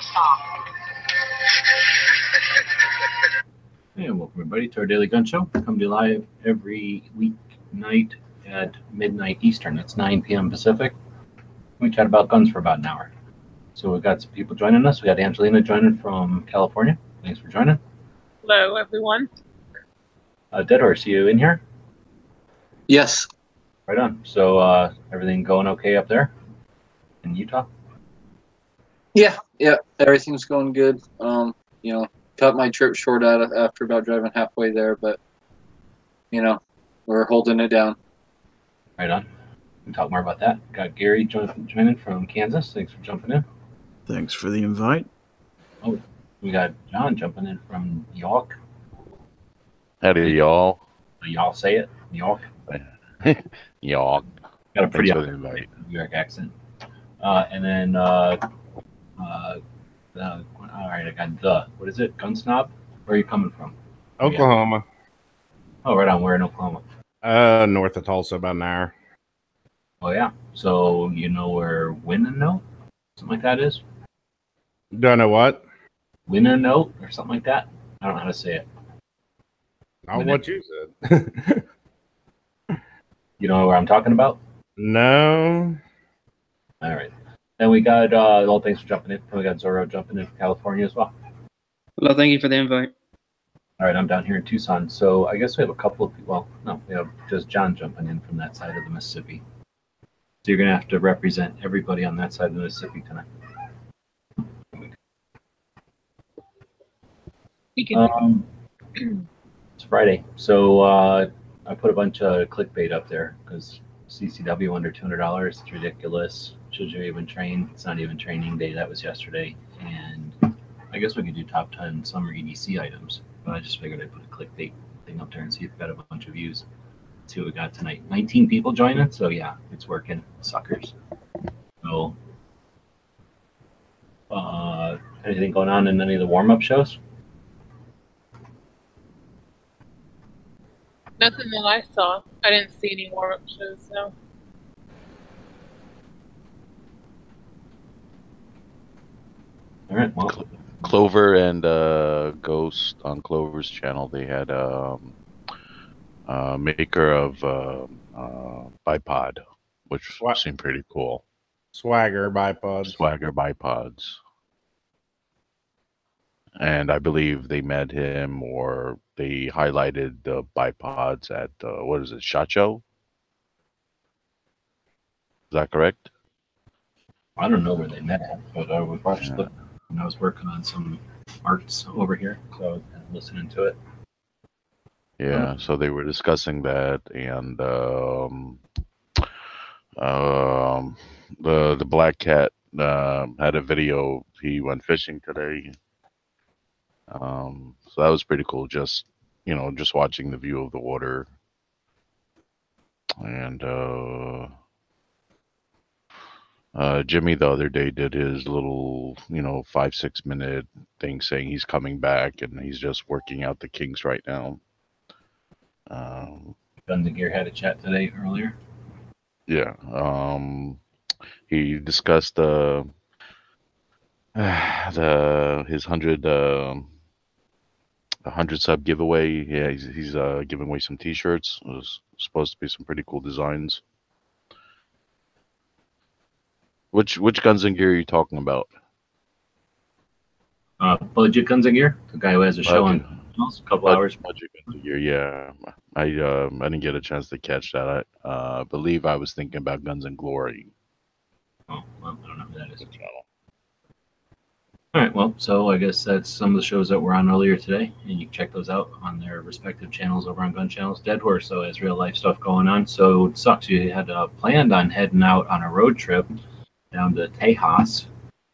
is your. And welcome everybody to our daily gun show. Come to you live every weeknight at midnight Eastern. That's 9 p.m. Pacific. We chat about guns for about an hour. So we've got some people joining us. We got Angelina joining from California. Thanks for joining. Hello, everyone. Uh, Dead Horse, you in here? Yes. Right on. So uh, everything going okay up there in Utah? Yeah. Yeah. Everything's going good. Um, you know, cut my trip short out after about driving halfway there, but you know, we're holding it down. Right on. We can talk more about that. Got Gary join- joining from Kansas. Thanks for jumping in. Thanks for the invite. Oh, we got John jumping in from York. Howdy, y'all. Y'all say it, York. Y'all. Got a pretty Thanks for the invite. New York accent. Uh, and then, uh, uh, the, all right, I got the, what is it? Gun snob? Where are you coming from? Oklahoma, Oh, right on. We're in Oklahoma. uh, north of Tulsa, about an hour. Oh, yeah. So, you know where Win and Note? Something like that is? Don't know what. Note or something like that? I don't know how to say it. Not Minute. what you said. You know where I'm talking about? no. All right. Then we got, uh, well, thanks for jumping in. We got Zorro jumping in from California as well. Well, thank you for the invite. All right, I'm down here in Tucson. So I guess we have a couple of people. Well, no, we have just John jumping in from that side of the Mississippi. So you're going to have to represent everybody on that side of the Mississippi tonight. We can Um, it's Friday. So uh, I put a bunch of clickbait up there because CCW under $200. It's ridiculous. Should you even train? It's not even training day. That was yesterday. And I guess we could do top 10 summer EDC items. But I just figured I'd put a clickbait thing up there and see if we got a bunch of views. see what we got tonight. 19 people joining. So yeah, it's working. Suckers. So uh, anything going on in any of the warm up shows? nothing that I saw. I didn't see any warm up shows, so All right. Well, Clover and uh, Ghost on Clover's channel, they had um, a maker of uh, uh, bipod, which What? seemed pretty cool. Swagger bipods. Swagger bipods. And I believe they met him or they highlighted the bipods at, uh, what is it, SHOT Show? Is that correct? I don't know where they met at, but I was watching Yeah. the, and I was working on some arts over here, so listening to it. Yeah, so they were discussing that, and um, um, the the black cat um had a video. He went fishing today, um, so that was pretty cool. Just you know, just watching the view of the water, and uh, uh, Jimmy the other day did his little you know five six minute thing saying he's coming back and he's just working out the kinks right now. Um, Gear had a chat today earlier. yeah. Um, he discussed the the his hundred um a hundred sub giveaway. Yeah, he's he's uh, giving away some T-shirts. It was supposed to be some pretty cool designs. Which which guns and gear are you talking about? Uh, Budget Guns and Gear, the guy who has a show Budget- on a couple Bud- hours. Budget guns and gear. Yeah, I um I didn't get a chance to catch that. I uh, believe I was thinking about Guns and Glory. Oh, well, I don't know who that is. All right, well, so I guess that's some of the shows that were on earlier today, and you can check those out on their respective channels over on Gun Channels. Dead Horse, so has real life stuff going on. So it sucks. You had uh, planned on heading out on a road trip down to Tejas,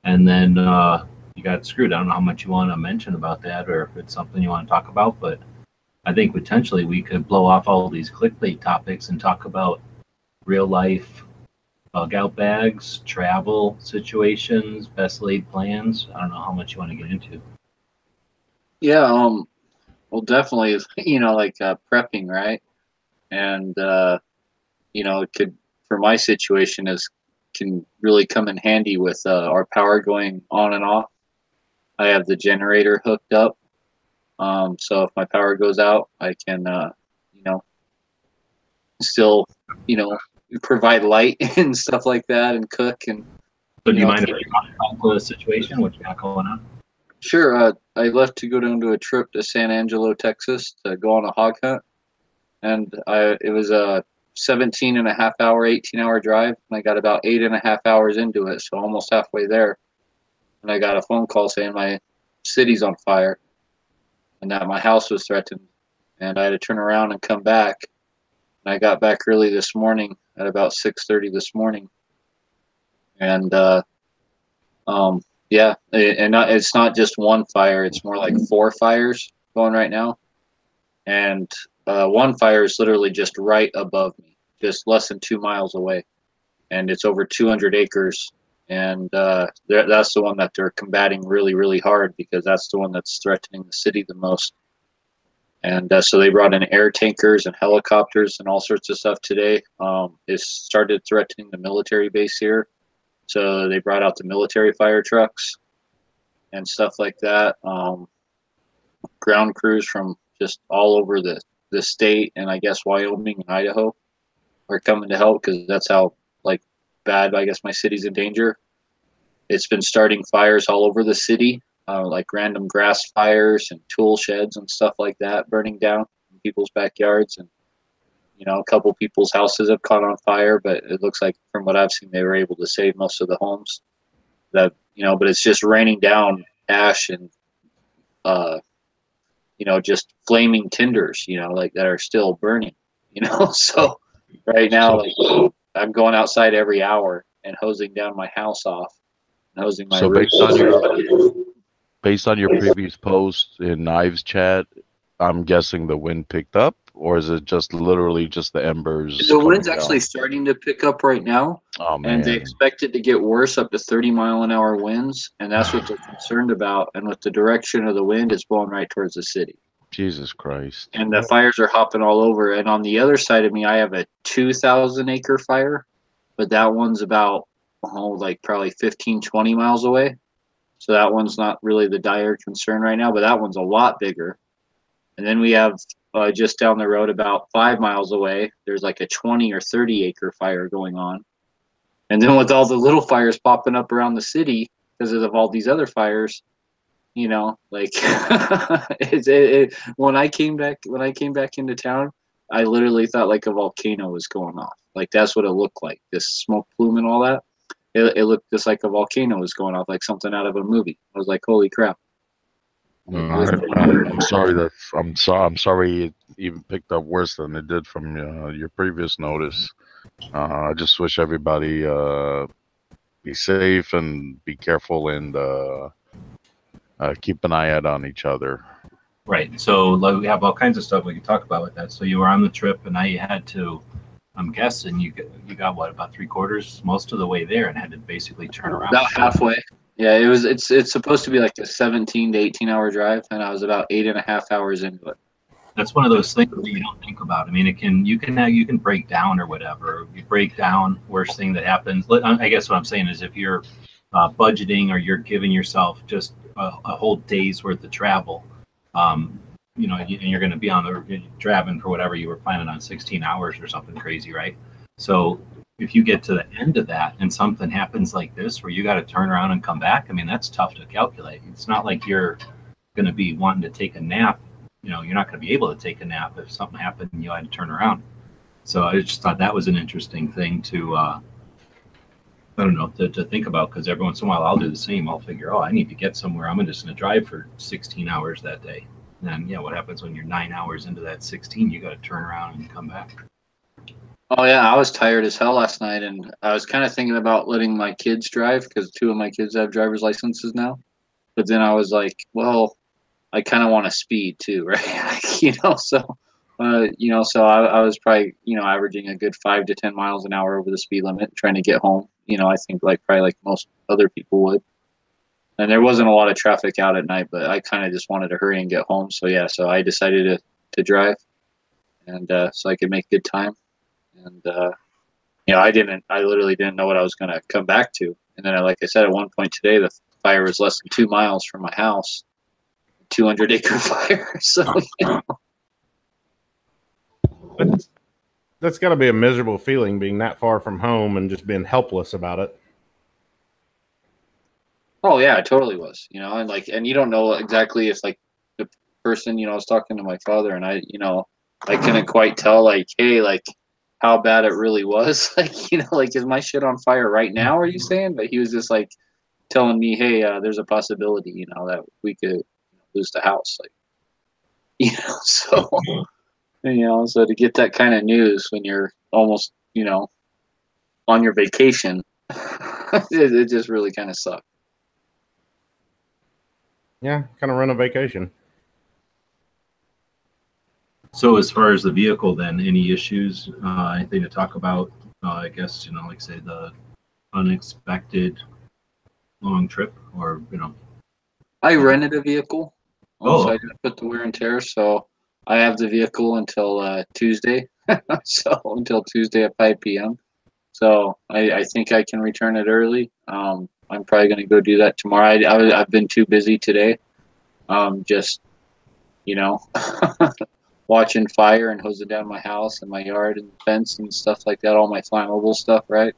and then uh, you got screwed. I don't know how much you want to mention about that, or if it's something you want to talk about, but I think potentially we could blow off all these clickbait topics and talk about real life bug out bags, travel situations, best laid plans. I don't know how much you want to get into. Yeah, um, well, definitely, you know, like uh, prepping, right? And uh, you know, it could for my situation is can really come in handy with uh, our power going on and off. I have the generator hooked up, um, so if my power goes out, I can, uh, you know, still, you know, provide light and stuff like that, and cook and So do you Yeah. mind if talk the situation? What you got going on? Sure. Uh, I left to go down to a trip to San Angelo, Texas to go on a hog hunt. And I, it was a 17 and a half hour, 18 hour drive. And I got about eight and a half hours into it. So almost halfway there. And I got a phone call saying my city's on fire and that my house was threatened. And I had to turn around and come back. And I got back early this morning at about 6.30 this morning. And, uh, um, yeah, and it's not just one fire; it's more like four fires going right now, and uh, one fire is literally just right above me, just less than two miles away, and it's over 200 acres, and uh, that's the one that they're combating really, really hard because that's the one that's threatening the city the most. And uh, so they brought in air tankers and helicopters and all sorts of stuff today. Um, it started threatening the military base here. So they brought out the military fire trucks and stuff like that. Um, ground crews from just all over the, the state and I guess Wyoming and Idaho are coming to help because that's how like bad I guess my city's in danger. It's been starting fires all over the city, uh, like random grass fires and tool sheds and stuff like that burning down in people's backyards and you know, a couple people's houses have caught on fire, but it looks like from what I've seen, they were able to save most of the homes. That you know, but it's just raining down ash and, uh, you know, just flaming tinders, you know, like that are still burning. You know, so right now, like I'm going outside every hour and hosing down my house off, and hosing my So based on your based on your previous post in Knives chat, I'm guessing the wind picked up, or is it just literally just the embers? the wind's actually starting to pick up right now. Oh man. and they expect it to get worse up to 30 mile an hour winds and that's what they're concerned about and with the direction of the wind it's blowing right towards the city Jesus Christ. and the fires are hopping all over and on the other side of me i have a 2000 acre fire but that one's about oh like probably 15 20 miles away so that one's not really the dire concern right now but that one's a lot bigger and then we have uh, just down the road about five miles away there's like a 20 or 30 acre fire going on and then with all the little fires popping up around the city because of all these other fires, you know, like it, it, when I came back when I came back into town, I literally thought like a volcano was going off. Like that's what it looked like. This smoke plume and all that. It, it looked just like a volcano was going off, like something out of a movie. I was like, holy crap. Uh, I, I'm sorry that I'm sorry. I'm sorry it even picked up worse than it did from uh, your previous notice. Uh, I just wish everybody uh, be safe and be careful and uh, uh, keep an eye out on each other. Right. So like, we have all kinds of stuff we can talk about with that. So you were on the trip, and now you had to. I'm guessing you you got what about three quarters, most of the way there, and had to basically turn around. About halfway. Yeah, it was. It's it's supposed to be like a 17 to 18 hour drive, and I was about eight and a half hours into it. That's one of those things that you don't think about. I mean, it can you can you can break down or whatever. You break down. Worst thing that happens. I guess what I'm saying is if you're uh, budgeting or you're giving yourself just a, a whole day's worth of travel, um, you know, and you're going to be on the driving for whatever you were planning on 16 hours or something crazy, right? So if you get to the end of that and something happens like this where you got to turn around and come back, I mean, that's tough to calculate. It's not like you're going to be wanting to take a nap. You know, you're not going to be able to take a nap if something happened and you had to turn around. So I just thought that was an interesting thing to, uh, I don't know, to, to think about because every once in a while I'll do the same. I'll figure, oh, I need to get somewhere. I'm just going to drive for 16 hours that day. And yeah, what happens when you're nine hours into that 16? You got to turn around and come back. Oh yeah, I was tired as hell last night, and I was kind of thinking about letting my kids drive because two of my kids have driver's licenses now. But then I was like, well, I kind of want to speed too, right? You know, so uh, you know, so I, I was probably you know averaging a good five to ten miles an hour over the speed limit, trying to get home. You know, I think like probably like most other people would. and there wasn't a lot of traffic out at night, but I kind of just wanted to hurry and get home. So yeah, so I decided to to drive, and uh, so I could make good time. And uh, you know, I didn't, I literally didn't know what I was going to come back to. And then, like I said, at one point today, the fire was less than two miles from my house, 200 acre fire. So you know, That's, that's got to be a miserable feeling being that far from home and just being helpless about it. Oh yeah, it totally was. You know, and like, and you don't know exactly if like the person, you know, I was talking to my father, and I, you know, I couldn't quite tell, like, hey, like how bad it really was. Like, you know, like is my shit on fire right now? Are you saying? But he was just like telling me, hey, uh, there's a possibility, you know, that we could lose the house. Like, you know, so you know, so to get that kind of news when you're almost, you know, on your vacation, it, it just really kind of sucked. Yeah, kind of run a vacation. So as far as the vehicle, then any issues? Uh, anything to talk about? Uh, I guess you know, like say the unexpected long trip, or you know, I rented a vehicle. Oh. So I didn't put the wear and tear. So I have the vehicle until uh, Tuesday. so until Tuesday at 5 p.m. So I, I think I can return it early. Um, I'm probably going to go do that tomorrow. I, I, have been too busy today. Um, just, you know, watching fire and hosing down my house and my yard and fence and stuff like that. All my flammable stuff, right?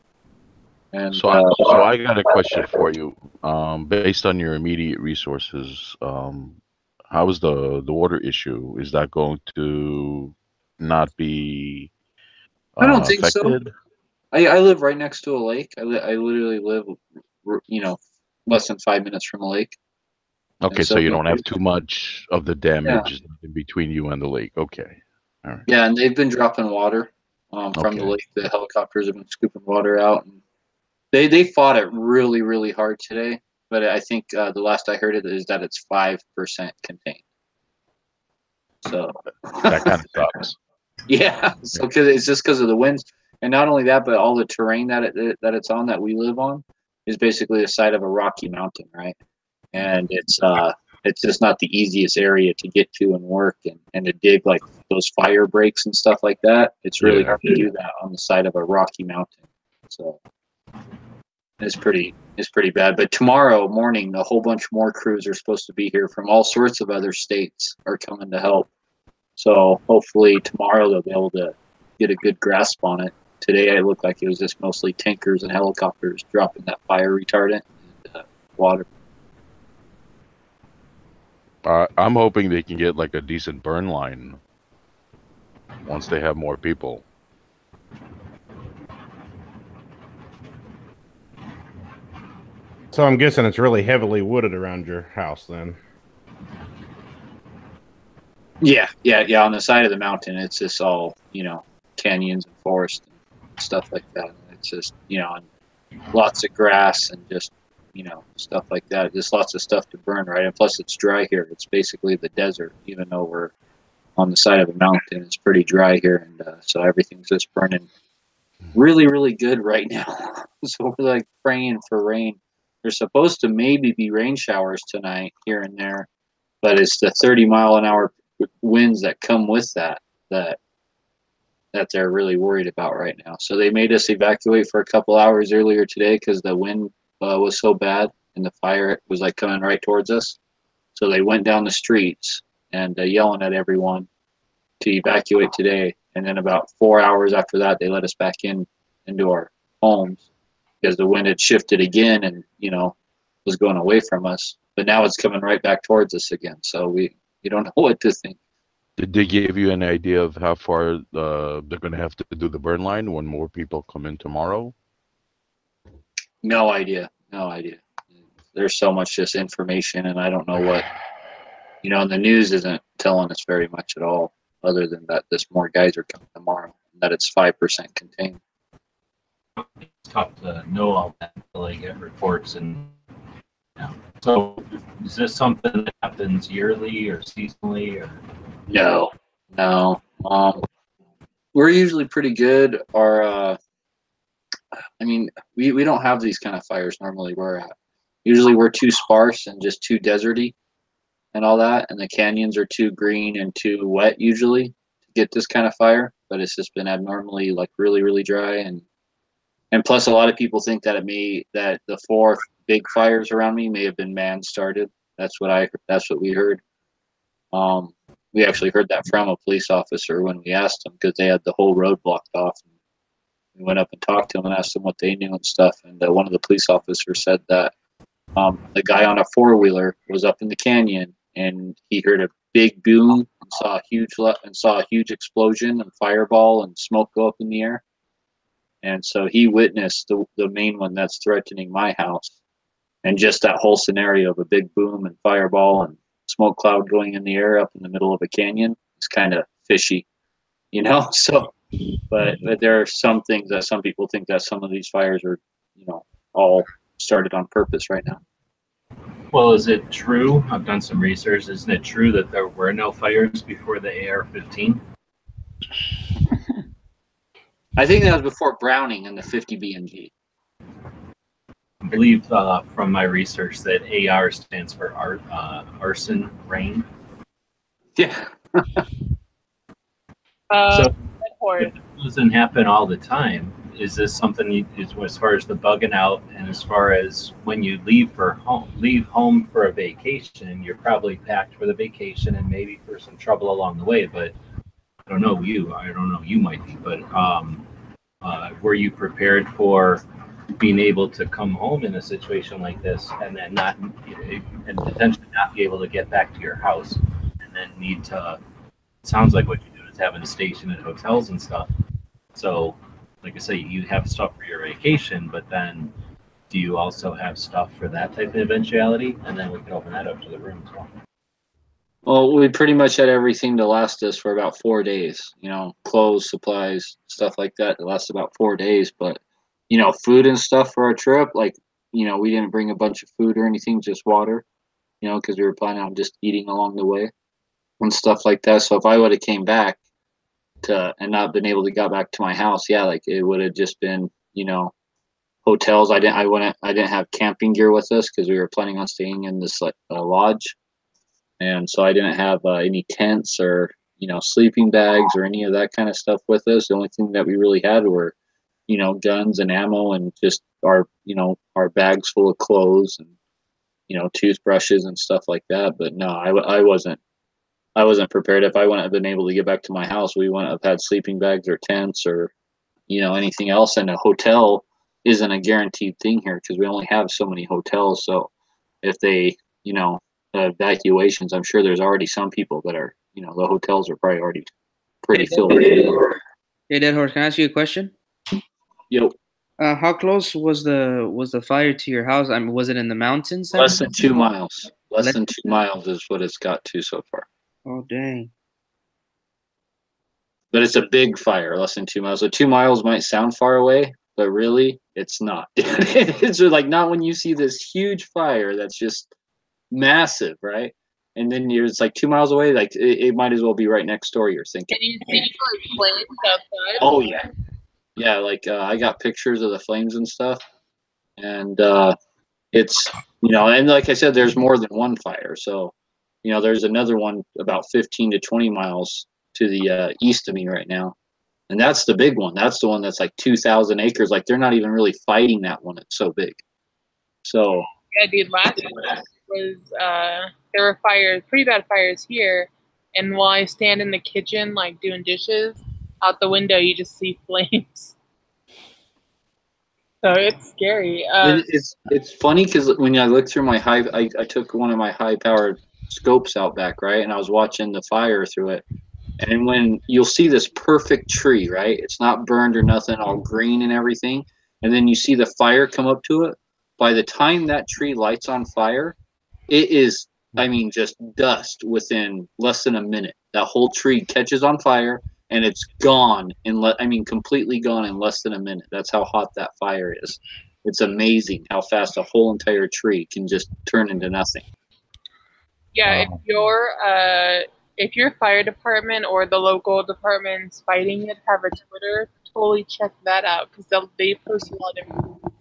And So, I, uh, so I got a question for you. Um, based on your immediate resources, um, how is the the water issue? Is that going to not be? I don't uh, think so. I, I live right next to a lake. I, li- I literally live, you know, less than five minutes from a lake. Okay, so so you don't have too much of the damage in between you and the lake. Okay. All right. Yeah, and they've been dropping water um, from the lake. The helicopters have been scooping water out, and they they fought it really really hard today. But I think uh, the last I heard it is that it's five percent contained. So That kind of sucks. yeah, so because it's just because of the winds, and not only that, but all the terrain that it that it's on that we live on is basically the side of a rocky mountain, right? And it's uh it's just not the easiest area to get to and work and, and to dig like those fire breaks and stuff like that. It's really Yeah. hard to do that on the side of a rocky mountain. So it's pretty it's pretty bad. But tomorrow morning a whole bunch more crews are supposed to be here from all sorts of other states are coming to help. So hopefully tomorrow they'll be able to get a good grasp on it. Today it looked like it was just mostly tankers and helicopters dropping that fire retardant and uh, water. Uh, I'm hoping they can get like a decent burn line once they have more people. So I'm guessing it's really heavily wooded around your house then. Yeah, yeah, yeah. On the side of the mountain, it's just all you know, canyons and forest and stuff like that. It's just you know, and lots of grass and just you know stuff like that. Just lots of stuff to burn, right? And plus, it's dry here. It's basically the desert, even though we're on the side of a mountain. It's pretty dry here, and uh, so everything's just burning really, really good right now. so we're like praying for rain. There's supposed to maybe be rain showers tonight here and there, but it's the 30 mile an hour winds that come with that that that they're really worried about right now. So they made us evacuate for a couple hours earlier today because the wind uh, was so bad and the fire was like coming right towards us. So they went down the streets and uh, yelling at everyone to evacuate today. And then about four hours after that, they let us back in into our homes because the wind had shifted again and you know was going away from us. But now it's coming right back towards us again. So we you don't know what to think. Did they give you an idea of how far uh, they're going to have to do the burn line when more people come in tomorrow? No idea. No idea. There's so much just information, and I don't know what you know. And the news isn't telling us very much at all, other than that this more guys are coming tomorrow. and That it's five percent contained. it's tough to know all that until they get reports and. Yeah. So, is this something that happens yearly or seasonally or? No, no. Um, we're usually pretty good. Our, uh, I mean, we, we don't have these kind of fires normally where we're at. Usually we're too sparse and just too deserty and all that, and the canyons are too green and too wet usually to get this kind of fire. But it's just been abnormally like really really dry and and plus a lot of people think that it may that the four big fires around me may have been man started. That's what I that's what we heard. Um, we actually heard that from a police officer when we asked them because they had the whole road blocked off. We went up and talked to them and asked them what they knew and stuff. And uh, one of the police officers said that um, the guy on a four wheeler was up in the canyon and he heard a big boom and saw a huge le- and saw a huge explosion and fireball and smoke go up in the air. And so he witnessed the, the main one that's threatening my house. And just that whole scenario of a big boom and fireball and smoke cloud going in the air up in the middle of a canyon is kind of fishy, you know? So, but, but there are some things that some people think that some of these fires are, you know, all started on purpose right now. Well, is it true? I've done some research. Isn't it true that there were no fires before the AR-15? I think that was before Browning and the 50 BMG. I believe uh, from my research that AR stands for ar- uh, arson rain. Yeah. Uh, So- It doesn't happen all the time, is this something you, is as far as the bugging out and as far as when you leave for home, leave home for a vacation, you're probably packed for the vacation and maybe for some trouble along the way. But I don't know you, I don't know you might be, but um, uh, were you prepared for being able to come home in a situation like this and then not and potentially not be able to get back to your house and then need to? Sounds like what you having a station at hotels and stuff. So like I say, you have stuff for your vacation, but then do you also have stuff for that type of eventuality? And then we can open that up to the room as well. Well, we pretty much had everything to last us for about four days. You know, clothes, supplies, stuff like that. It lasts about four days. But you know, food and stuff for our trip, like you know, we didn't bring a bunch of food or anything, just water. You know, because we were planning on just eating along the way and stuff like that. So if I would have came back to and not been able to get back to my house, yeah, like it would have just been you know hotels. I didn't. I wouldn't. I didn't have camping gear with us because we were planning on staying in this like uh, lodge and so I didn't have uh, any tents or you know sleeping bags or any of that kind of stuff with us. The only thing that we really had were you know guns and ammo and just our you know our bags full of clothes and you know toothbrushes and stuff like that. But no, I, I wasn't I wasn't prepared. If I wouldn't have been able to get back to my house, we wouldn't have had sleeping bags or tents or you know anything else. And a hotel isn't a guaranteed thing here because we only have so many hotels. So if they you know evacuations, I'm sure there's already some people that are, you know, the hotels are probably already pretty filled. Hey, Dead Horse, can I ask you a question? Yo, Uh, how close was the was the fire to your house? I mean, was it in the mountains? less than two miles. Less Less than two miles is what it's got to so far. Oh dang! But it's a big fire, less than two miles. So two miles might sound far away, but really, it's not. it's just like not when you see this huge fire that's just massive, right? And then you're it's like two miles away. Like it, it might as well be right next door. You're thinking. Can you see like flames outside? Oh yeah, yeah. Like uh, I got pictures of the flames and stuff, and uh, it's you know, and like I said, there's more than one fire. So you know, there's another one about 15 to 20 miles to the uh, east of me right now, and that's the big one. That's the one that's like 2,000 acres. Like they're not even really fighting that one. It's so big. So Yeah, dude. Last week was uh, there were fires, pretty bad fires here, and while I stand in the kitchen like doing dishes, out the window you just see flames. So it's scary. Uh, It- it's it's funny because when I look through my high, I, I took one of my high powered scopes out back, right, and I was watching the fire through it, and when you'll see this perfect tree, right, it's not burned or nothing, all green and everything, and then you see the fire come up to it. By the time that tree lights on fire, it is, I mean, just dust within less than a minute. That whole tree catches on fire and it's gone in le- I mean completely gone in less than a minute. That's how hot that fire is. It's amazing how fast a whole entire tree can just turn into nothing. Yeah, if your uh, if your fire department or the local departments fighting it have a Twitter, totally check that out because they they post a lot of.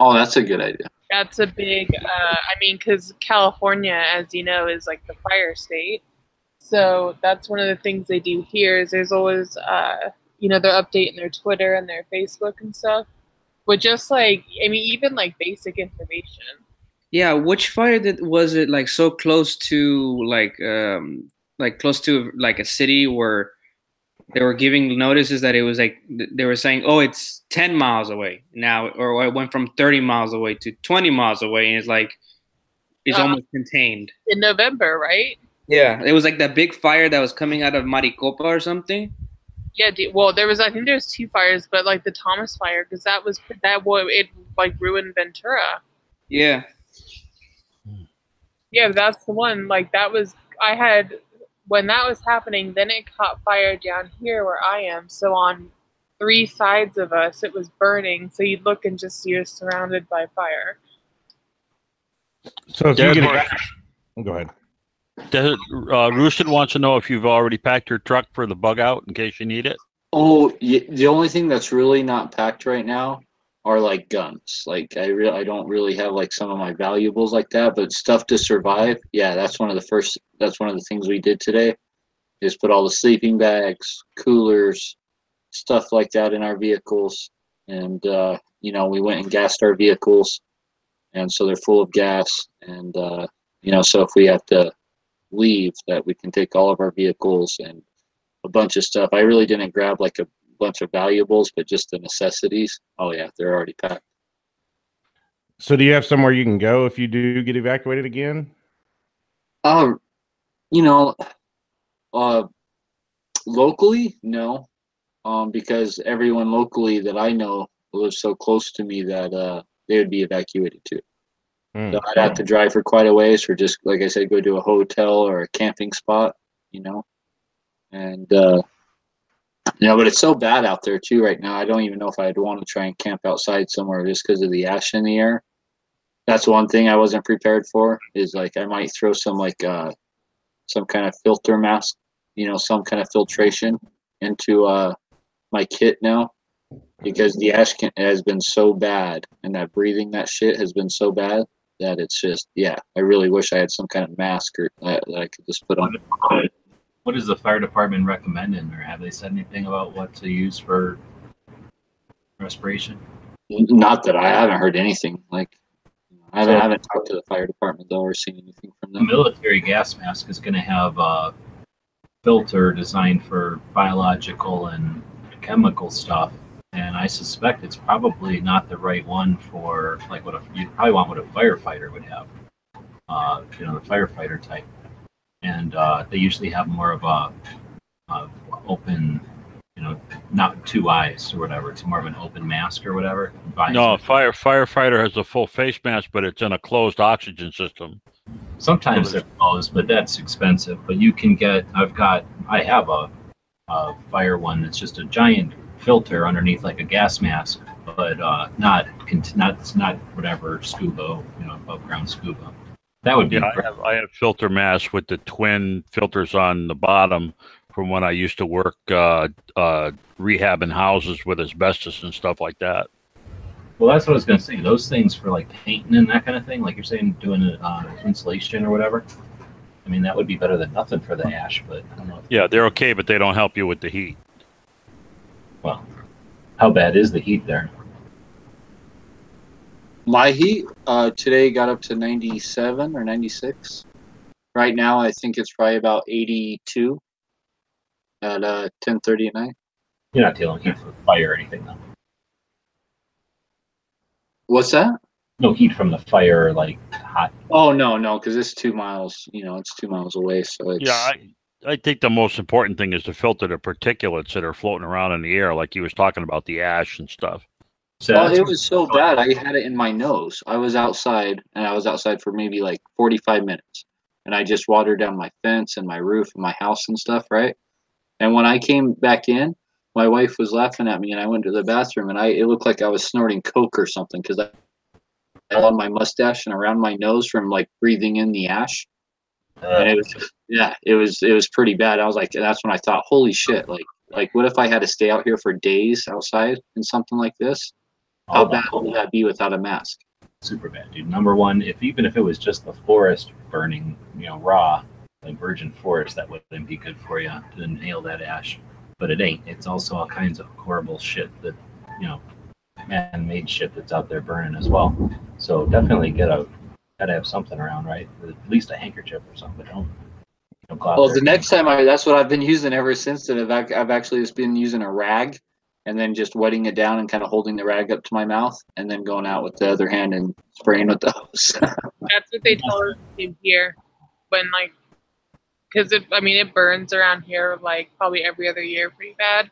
Oh, that's a good idea. That's a big. Uh, I mean, because California, as you know, is like the fire state. So that's one of the things they do here. Is there's always, uh, you know, they're updating their Twitter and their Facebook and stuff. But just like, I mean, even like basic information. Yeah, which fire did was it like so close to like um like close to like a city where they were giving notices that it was like they were saying, "Oh, it's 10 miles away now," or it went from 30 miles away to 20 miles away, and it's like it's Uh, almost contained. in November, right? Yeah, it was like that big fire that was coming out of Maricopa or something. Yeah. Well, there was. I think there was two fires, but like the Thomas fire, because that was that. wa- It like ruined Ventura. Yeah, Yeah, that's the one. Like that was. I had when that was happening. Then it caught fire down here where I am. So on three sides of us, it was burning. So you'd look and just you're surrounded by fire. So if you get a, go ahead. Does, uh, Roosted wants to know if you've already packed your truck for the bug out in case you need it. Oh, the only thing that's really not packed right now are like guns. Like I real I don't really have like some of my valuables like that, but stuff to survive. Yeah, that's one of the first. That's one of the things we did today, is put all the sleeping bags, coolers, stuff like that in our vehicles, and uh, you know we went and gassed our vehicles, and so they're full of gas, and uh, you know so if we have to leave, that we can take all of our vehicles and a bunch of stuff. I really didn't grab like a bunch of valuables, but just the necessities. Oh yeah, they're already packed. So do you have somewhere you can go if you do get evacuated again? Um, you know, uh, locally, no, um, because everyone locally that I know lives so close to me that uh, they would be evacuated too. Hmm. So I'd have to drive for quite a ways, or just like I said, go to a hotel or a camping spot, you know. And uh, you know, but it's so bad out there too right now. I don't even know if I'd want to try and camp outside somewhere just because of the ash in the air. That's one thing I wasn't prepared for. Is like I might throw some like uh, some kind of filter mask, you know, some kind of filtration into uh, my kit now because the ash can, has been so bad and that breathing that shit has been so bad that it's just yeah. I really wish I had some kind of mask or that, that I could just put on. What is the fire department recommending, or have they said anything about what to use for respiration? Not that I haven't heard anything. Like I haven't, I haven't talked to the fire department though or seen anything from them. The military gas mask is going to have a filter designed for biological and chemical stuff, and I suspect it's probably not the right one for like what a, you'd probably want what a firefighter would have. Uh, you know, the firefighter type, and uh, they usually have more of a, a open, you know, not two eyes or whatever. It's more of an open mask or whatever. No, a fire firefighter has a full face mask, but it's in a closed oxygen system. Sometimes they're closed, but that's expensive. But you can get. I've got. I have a, a fire one that's just a giant filter underneath like a gas mask, but uh, not not not whatever scuba, you know, above ground scuba. That would be. Yeah, I have I have filter masks with the twin filters on the bottom from when I used to work uh, uh, rehabbing houses with asbestos and stuff like that. Well, that's what I was gonna say. Those things for like painting and that kind of thing, like you're saying, doing uh, insulation or whatever. I mean, that would be better than nothing for the ash. But I don't know. If, Yeah, they're okay, but they don't help you with the heat. well, how bad is the heat there? My heat uh, today got up to 97 or 96. Right now, I think it's probably about 82 at uh, 10:30 at night. You're not dealing heat from the fire or anything, though. What's that? No heat from the fire, like hot. Oh no, no, because it's two miles. You know, it's two miles away, so it's Yeah, I, I think the most important thing is to filter the particulates that are floating around in the air, like he was talking about the ash and stuff. So Well, it was so bad. I had it in my nose. I was outside, and I was outside for maybe like 45 minutes, and I just watered down my fence and my roof and my house and stuff, right? And when I came back in, my wife was laughing at me, and I went to the bathroom, and I it looked like I was snorting coke or something because I had on my mustache and around my nose from like breathing in the ash, and it was yeah, it was it was pretty bad. I was like, that's when I thought, holy shit, like like what if I had to stay out here for days outside in something like this? How bad would that be without a mask? super bad, dude. Number one, if even if it was just the forest burning, you know, raw, like virgin forest, that wouldn't be good for you to inhale that ash. But it ain't. It's also all kinds of horrible shit that, you know, man-made shit that's out there burning as well. So definitely get a, gotta have something around, right? At least a handkerchief or something. But don't, don't go out Well, the next time I, that's what I've been using ever since That I've, I've actually just been using a rag and then just wetting it down and kind of holding the rag up to my mouth and then going out with the other hand and spraying with the hose. That's what they tell us to do here when like, because it. I mean, it burns around here like probably every other year, pretty bad.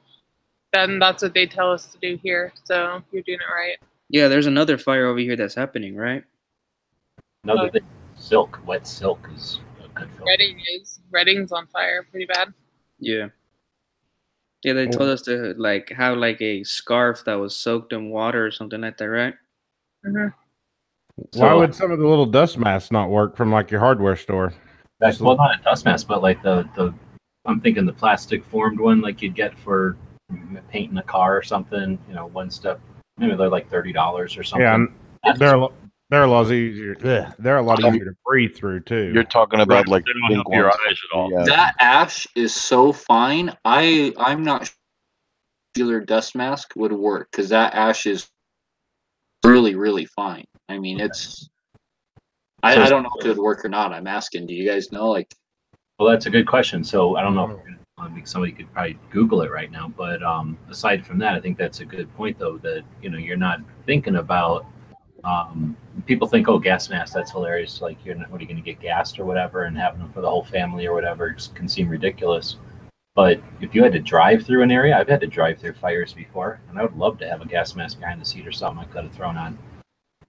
Then that's what they tell us to do here. So you're doing it right. Yeah, there's another fire over here that's happening, right? Another thing, silk, wet silk is a good filter. Redding is Redding's on fire, pretty bad. Yeah. Yeah, they told us to like have like a scarf that was soaked in water or something like that, right? hmm Why So- would some of the little dust masks not work from like your hardware store? That's well, not a dust mask, but like the the I'm thinking the plastic formed one, like you'd get for painting a car or something. You know, one step. Maybe they're like thirty dollars or something. Yeah, That's- they're a lo- they're a lot easier. ugh, they're a lot easier to breathe through too. You're talking about like they don't help your eyes at all. Yeah. that ash is so fine. I I'm not sure regular dust mask would work because that ash is really really fine. I mean, it's. I, So- I don't know if it would work or not. I'm asking. Do you guys know? Like, Well, that's a good question. So I don't know. If, I think somebody could probably Google it right now. But um, aside from that, I think that's a good point, though. That you know you're not thinking about. Um, people think, oh, gas mask. That's hilarious. Like you're not. What are you going to get gassed or whatever, and having them for the whole family or whatever can seem ridiculous. But if you had to drive through an area, I've had to drive through fires before, and I would love to have a gas mask behind the seat or something I could have thrown on.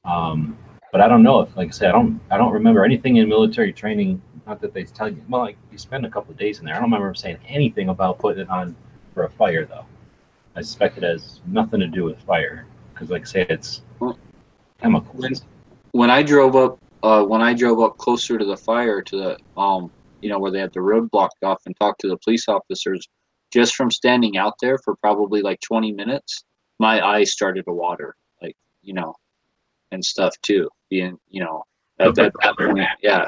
Um, but I don't know if, like I said, I don't, I don't remember anything in military training. Not that they tell you. Well, like you spend a couple of days in there. I don't remember saying anything about putting it on for a fire, though. I suspect it has nothing to do with fire, because, like I say, it's chemicals. when I drove up, uh, when I drove up closer to the fire, to the um, you know, where they had the road blocked off, and talked to the police officers, just from standing out there for probably like 20 minutes, my eyes started to water, like you know, and stuff too. Being, you know, at that, that point, yeah,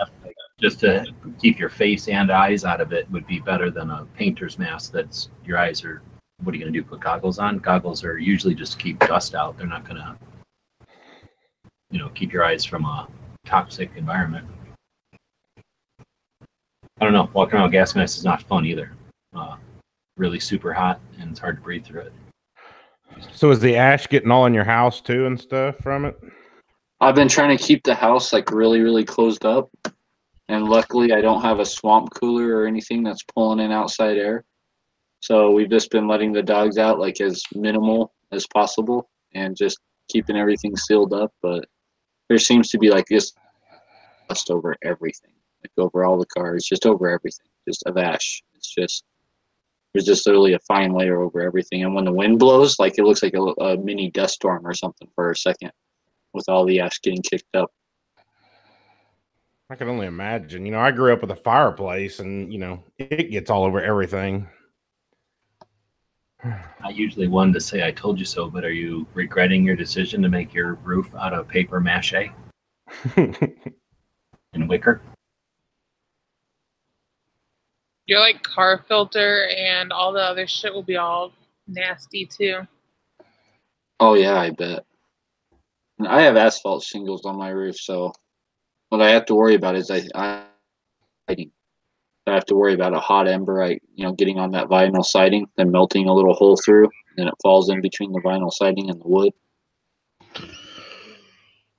Just to keep your face and eyes out of it would be better than a painter's mask. That's your eyes are. What are you going to do? Put goggles on? Goggles are usually just to keep dust out. They're not going to, you know, keep your eyes from a toxic environment. I don't know. Walking around with gas mask is not fun either. Uh, really super hot and it's hard to breathe through it. So is the ash getting all in your house too and stuff from it? I've been trying to keep the house like really, really closed up. And luckily, I don't have a swamp cooler or anything that's pulling in outside air. So we've just been letting the dogs out like as minimal as possible and just keeping everything sealed up. But there seems to be like this dust over everything, like over all the cars, just over everything, just of ash. It's just, there's just literally a fine layer over everything. And when the wind blows, like it looks like a, a mini dust storm or something for a second with all the ash getting kicked up. I can only imagine. You know, I grew up with a fireplace and, you know, it gets all over everything. Not usually one to say I told you so, but are you regretting your decision to make your roof out of paper mache and wicker? Your like car filter and all the other shit will be all nasty too. Oh yeah, I bet. And I have asphalt shingles on my roof, so what I have to worry about is I, I siding. I have to worry about a hot ember, I you know, getting on that vinyl siding, then melting a little hole through, and it falls in between the vinyl siding and the wood.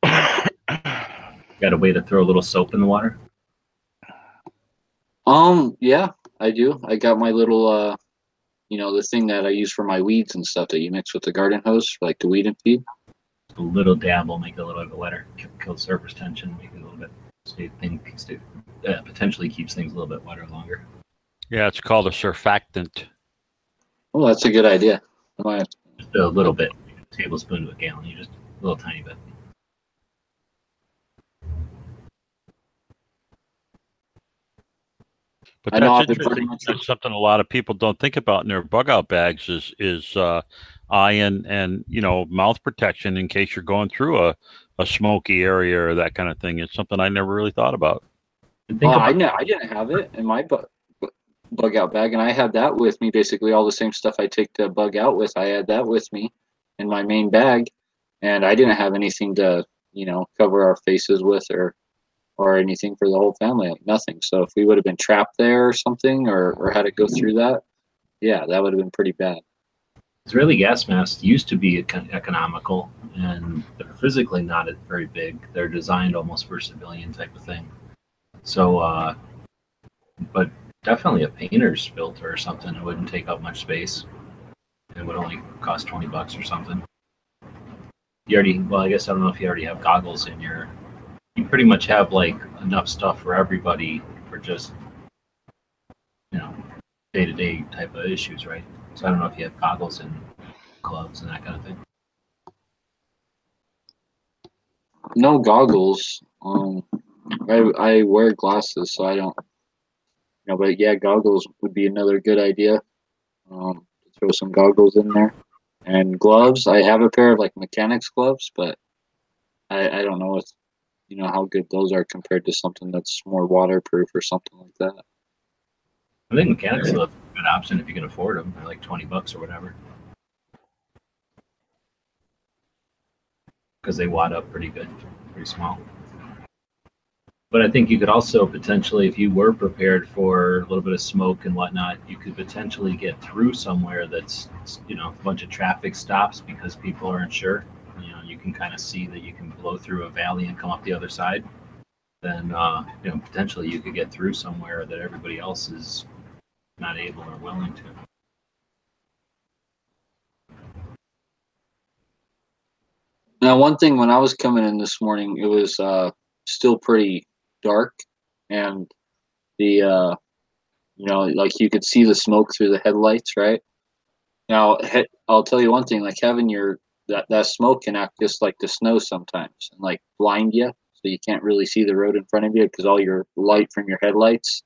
Got a way to throw a little soap in the water? Um, yeah, I do. I got my little uh you know, the thing that I use for my weeds and stuff that you mix with the garden hose like the weed and feed. A little dab will make it a little bit wetter, kill, kill surface tension, make it a little bit stay thing stay, uh, potentially keeps things a little bit wetter longer. Yeah, it's called a surfactant. Oh, that's a good idea. I might have to- Just a little bit, a tablespoon to a gallon, you just a little tiny bit. But I know that's I've interesting. That's something a lot of people don't think about in their bug out bags is is uh, eye and and you know mouth protection in case you're going through a a smoky area or that kind of thing. It's something I never really thought about. And think Oh, I know. I didn't have it in my bu- bu- bug out bag, and I had that with me. Basically, all the same stuff I take to bug out with, I had that with me in my main bag, and I didn't have anything to, you know, cover our faces with or or anything for the whole family. Like nothing. So if we would have been trapped there or something, or or had to go through that, yeah, that would have been pretty bad. Israeli gas masks used to be econ- economical, and they're physically not very big. They're designed almost for civilian type of thing. So, uh, but definitely a painter's filter or something. It wouldn't take up much space. It would only cost twenty bucks or something. You already, well, I guess I don't know if you already have goggles in your. You pretty much have like enough stuff for everybody for just, you know, day to day type of issues, right? So I don't know if you have goggles and gloves and that kind of thing. No goggles. Um, I I wear glasses, so I don't. You know, but yeah, goggles would be another good idea. Um, throw some goggles in there, and gloves. I have a pair of like mechanics gloves, but I I don't know if you know how good those are compared to something that's more waterproof or something like that. I think mechanics are option if you can afford them. They're like twenty bucks or whatever. Because they wad up pretty good, pretty small. But I think you could also potentially, if you were prepared for a little bit of smoke and whatnot, you could potentially get through somewhere that's, you know, a bunch of traffic stops because people aren't sure. You know, you can kind of see that you can blow through a valley and come up the other side. Then, uh, you know, potentially you could get through somewhere that everybody else is not able or willing to. Now, one thing when I was coming in this morning, it was uh, still pretty dark, and the uh, you know, like you could see the smoke through the headlights, right? Now, I'll tell you one thing: like having your that that smoke can act just like the snow sometimes, and like blind you, so you can't really see the road in front of you because all your light from your headlights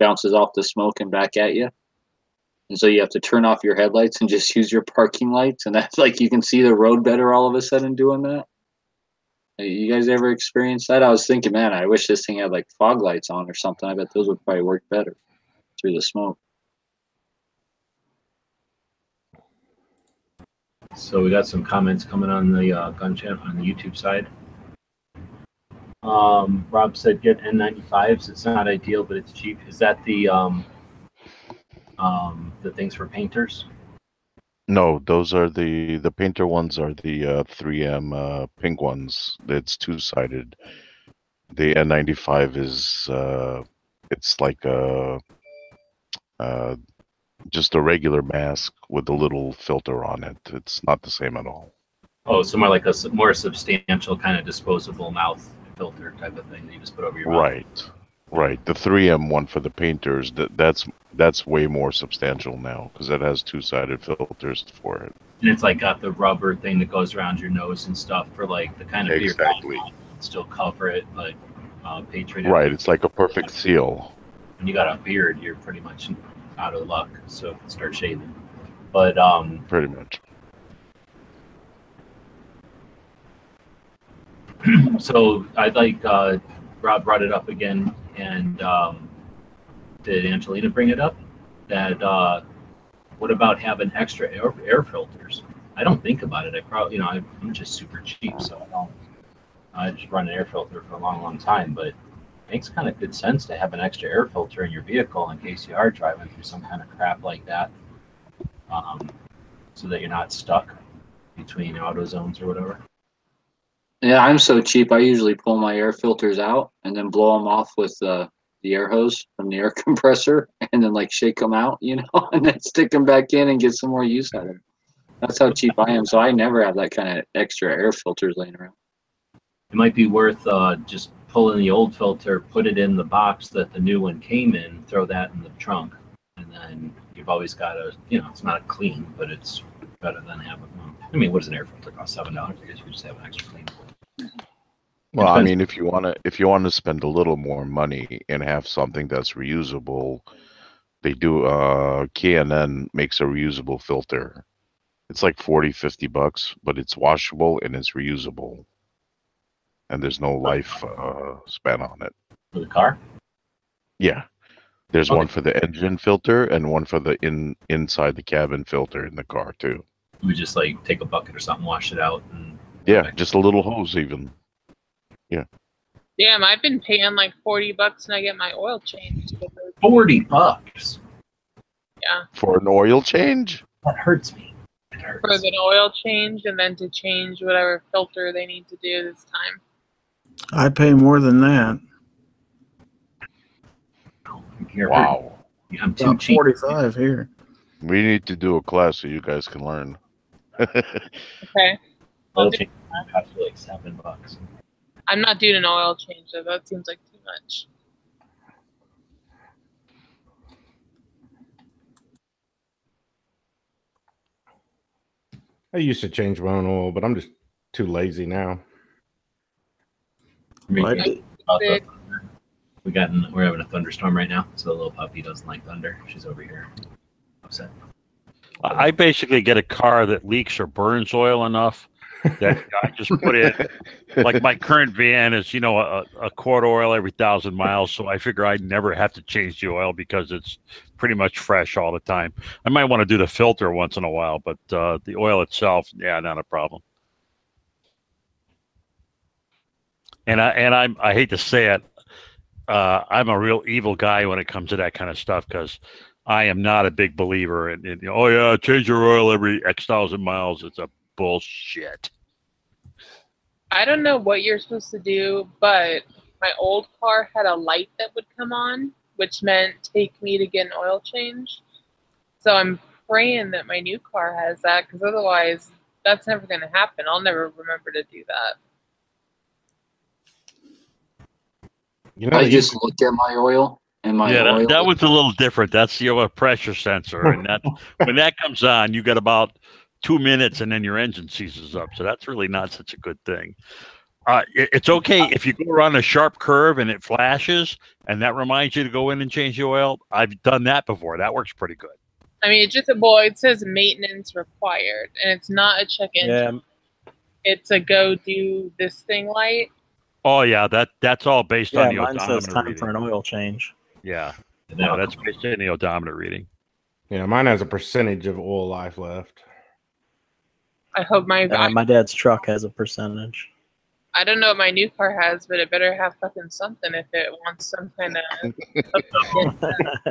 bounces off the smoke and back at you. And so you have to turn off your headlights and just use your parking lights, and that's like you can see the road better all of a sudden doing that. You guys ever experienced that? I was thinking, man, I wish this thing had like fog lights on or something. I bet those would probably work better through the smoke. So we got some comments coming on the uh, gun channel on the YouTube side. Um, Rob said get N95s. It's not ideal, but it's cheap. Is that the um, um, the things for painters? No, those are the the painter ones are the uh, 3M uh, pink ones. It's two sided. The N95 is uh, it's like a uh, just a regular mask with a little filter on it. It's not the same at all. Oh, so more like a more substantial kind of disposable mouth filter type of thing that you just put over your mouth. Right, right. The 3M one for the painters that that's that's way more substantial now because it has two sided filters for it. And it's like got the rubber thing that goes around your nose and stuff for like the kind of beer Exactly. still cover it, but uh, Patriot. Right, it's like a perfect seal. when you got a beard, you're pretty much out of luck. So start shaving. But um, Pretty much. so I'd like uh, Rob brought it up again, and um, did Angelina bring it up? That uh, what about having extra air, air filters? I don't think about it. I probably, you know, I, I'm just super cheap, so I don't. I just run an air filter for a long, long time, but it makes kind of good sense to have an extra air filter in your vehicle in case you are driving through some kind of crap like that, um, so that you're not stuck between auto zones or whatever. Yeah, I'm so cheap. I usually pull my air filters out and then blow them off with uh, the air hose from the air compressor, and then like shake them out, you know, and then stick them back in and get some more use out of them. That's how cheap I am. So I never have that kind of extra air filters laying around. it might be worth uh, just pulling the old filter, put it in the box that the new one came in, throw that in the trunk, and then you've always got a, you know, it's not a clean, but it's better than having. I mean, what does an air filter cost? Seven dollars. I guess you just have an extra clean. Well, I mean, if you want to, if you want to spend a little more money and have something that's reusable, they do. Uh, K&N makes a reusable filter, It's like 40, 50 bucks, but it's washable and it's reusable. And there's no life uh, span on it. For the car? Yeah. There's Okay. one for the engine filter and one for the in inside the cabin filter in the car too. We just like take a bucket or something, wash it out, and Yeah, just a little hose even. Damn, I've been paying like forty bucks and I get my oil changed. forty bucks. Yeah, For an oil change? That hurts me. It hurts. for an oil change and then to change whatever filter they need to do this time. I pay more than that. Wow. hurting. I'm too cheap. 45 here. We need to do a class so you guys can learn. Okay, Oil change costs you like seven bucks. I'm not doing an oil change though. That seems like too much. I used to change my own oil, but I'm just too lazy now. I mean, Well, I about did- the thunder. we got in, we're having a thunderstorm right now, so the little puppy doesn't like thunder. She's over here upset. I I basically get a car that leaks or burns oil enough that I just put in. Like my current van is, you know, a, a quart oil every thousand miles, so I figure I never have to change the oil because it's pretty much fresh all the time. I might want to do the filter once in a while, but uh, the oil itself, yeah, not a problem. And I and I'm I hate to say it, uh, I'm a real evil guy when it comes to that kind of stuff because I am not a big believer in, in oh yeah, change your oil every X thousand miles. It's a bullshit. I don't know what you're supposed to do, but my old car had a light that would come on, which meant take me to get an oil change. So I'm praying that my new car has that, because otherwise, that's never going to happen. I'll never remember to do that. You know, I you- just looked at my oil and my yeah, oil. that, that was a little different. That's your pressure sensor, and that when that comes on, you got about two minutes, and then your engine seizes up. So that's really not such a good thing. Uh, it- it's okay if you go around a sharp curve and it flashes, and that reminds you to go in and change the oil. I've done that before. That works pretty good. I mean, it just well, it says maintenance required, and it's not a check engine. Yeah, It's a go do this thing light. Oh yeah, that that's all based yeah. on the Mine says time reading. for an oil change. Yeah, no, that's based on the odometer reading. yeah, mine has a percentage of oil life left. I hope my Uh, my dad's truck has a percentage. I don't know what my new car has, but it better have fucking something if it wants some kind of.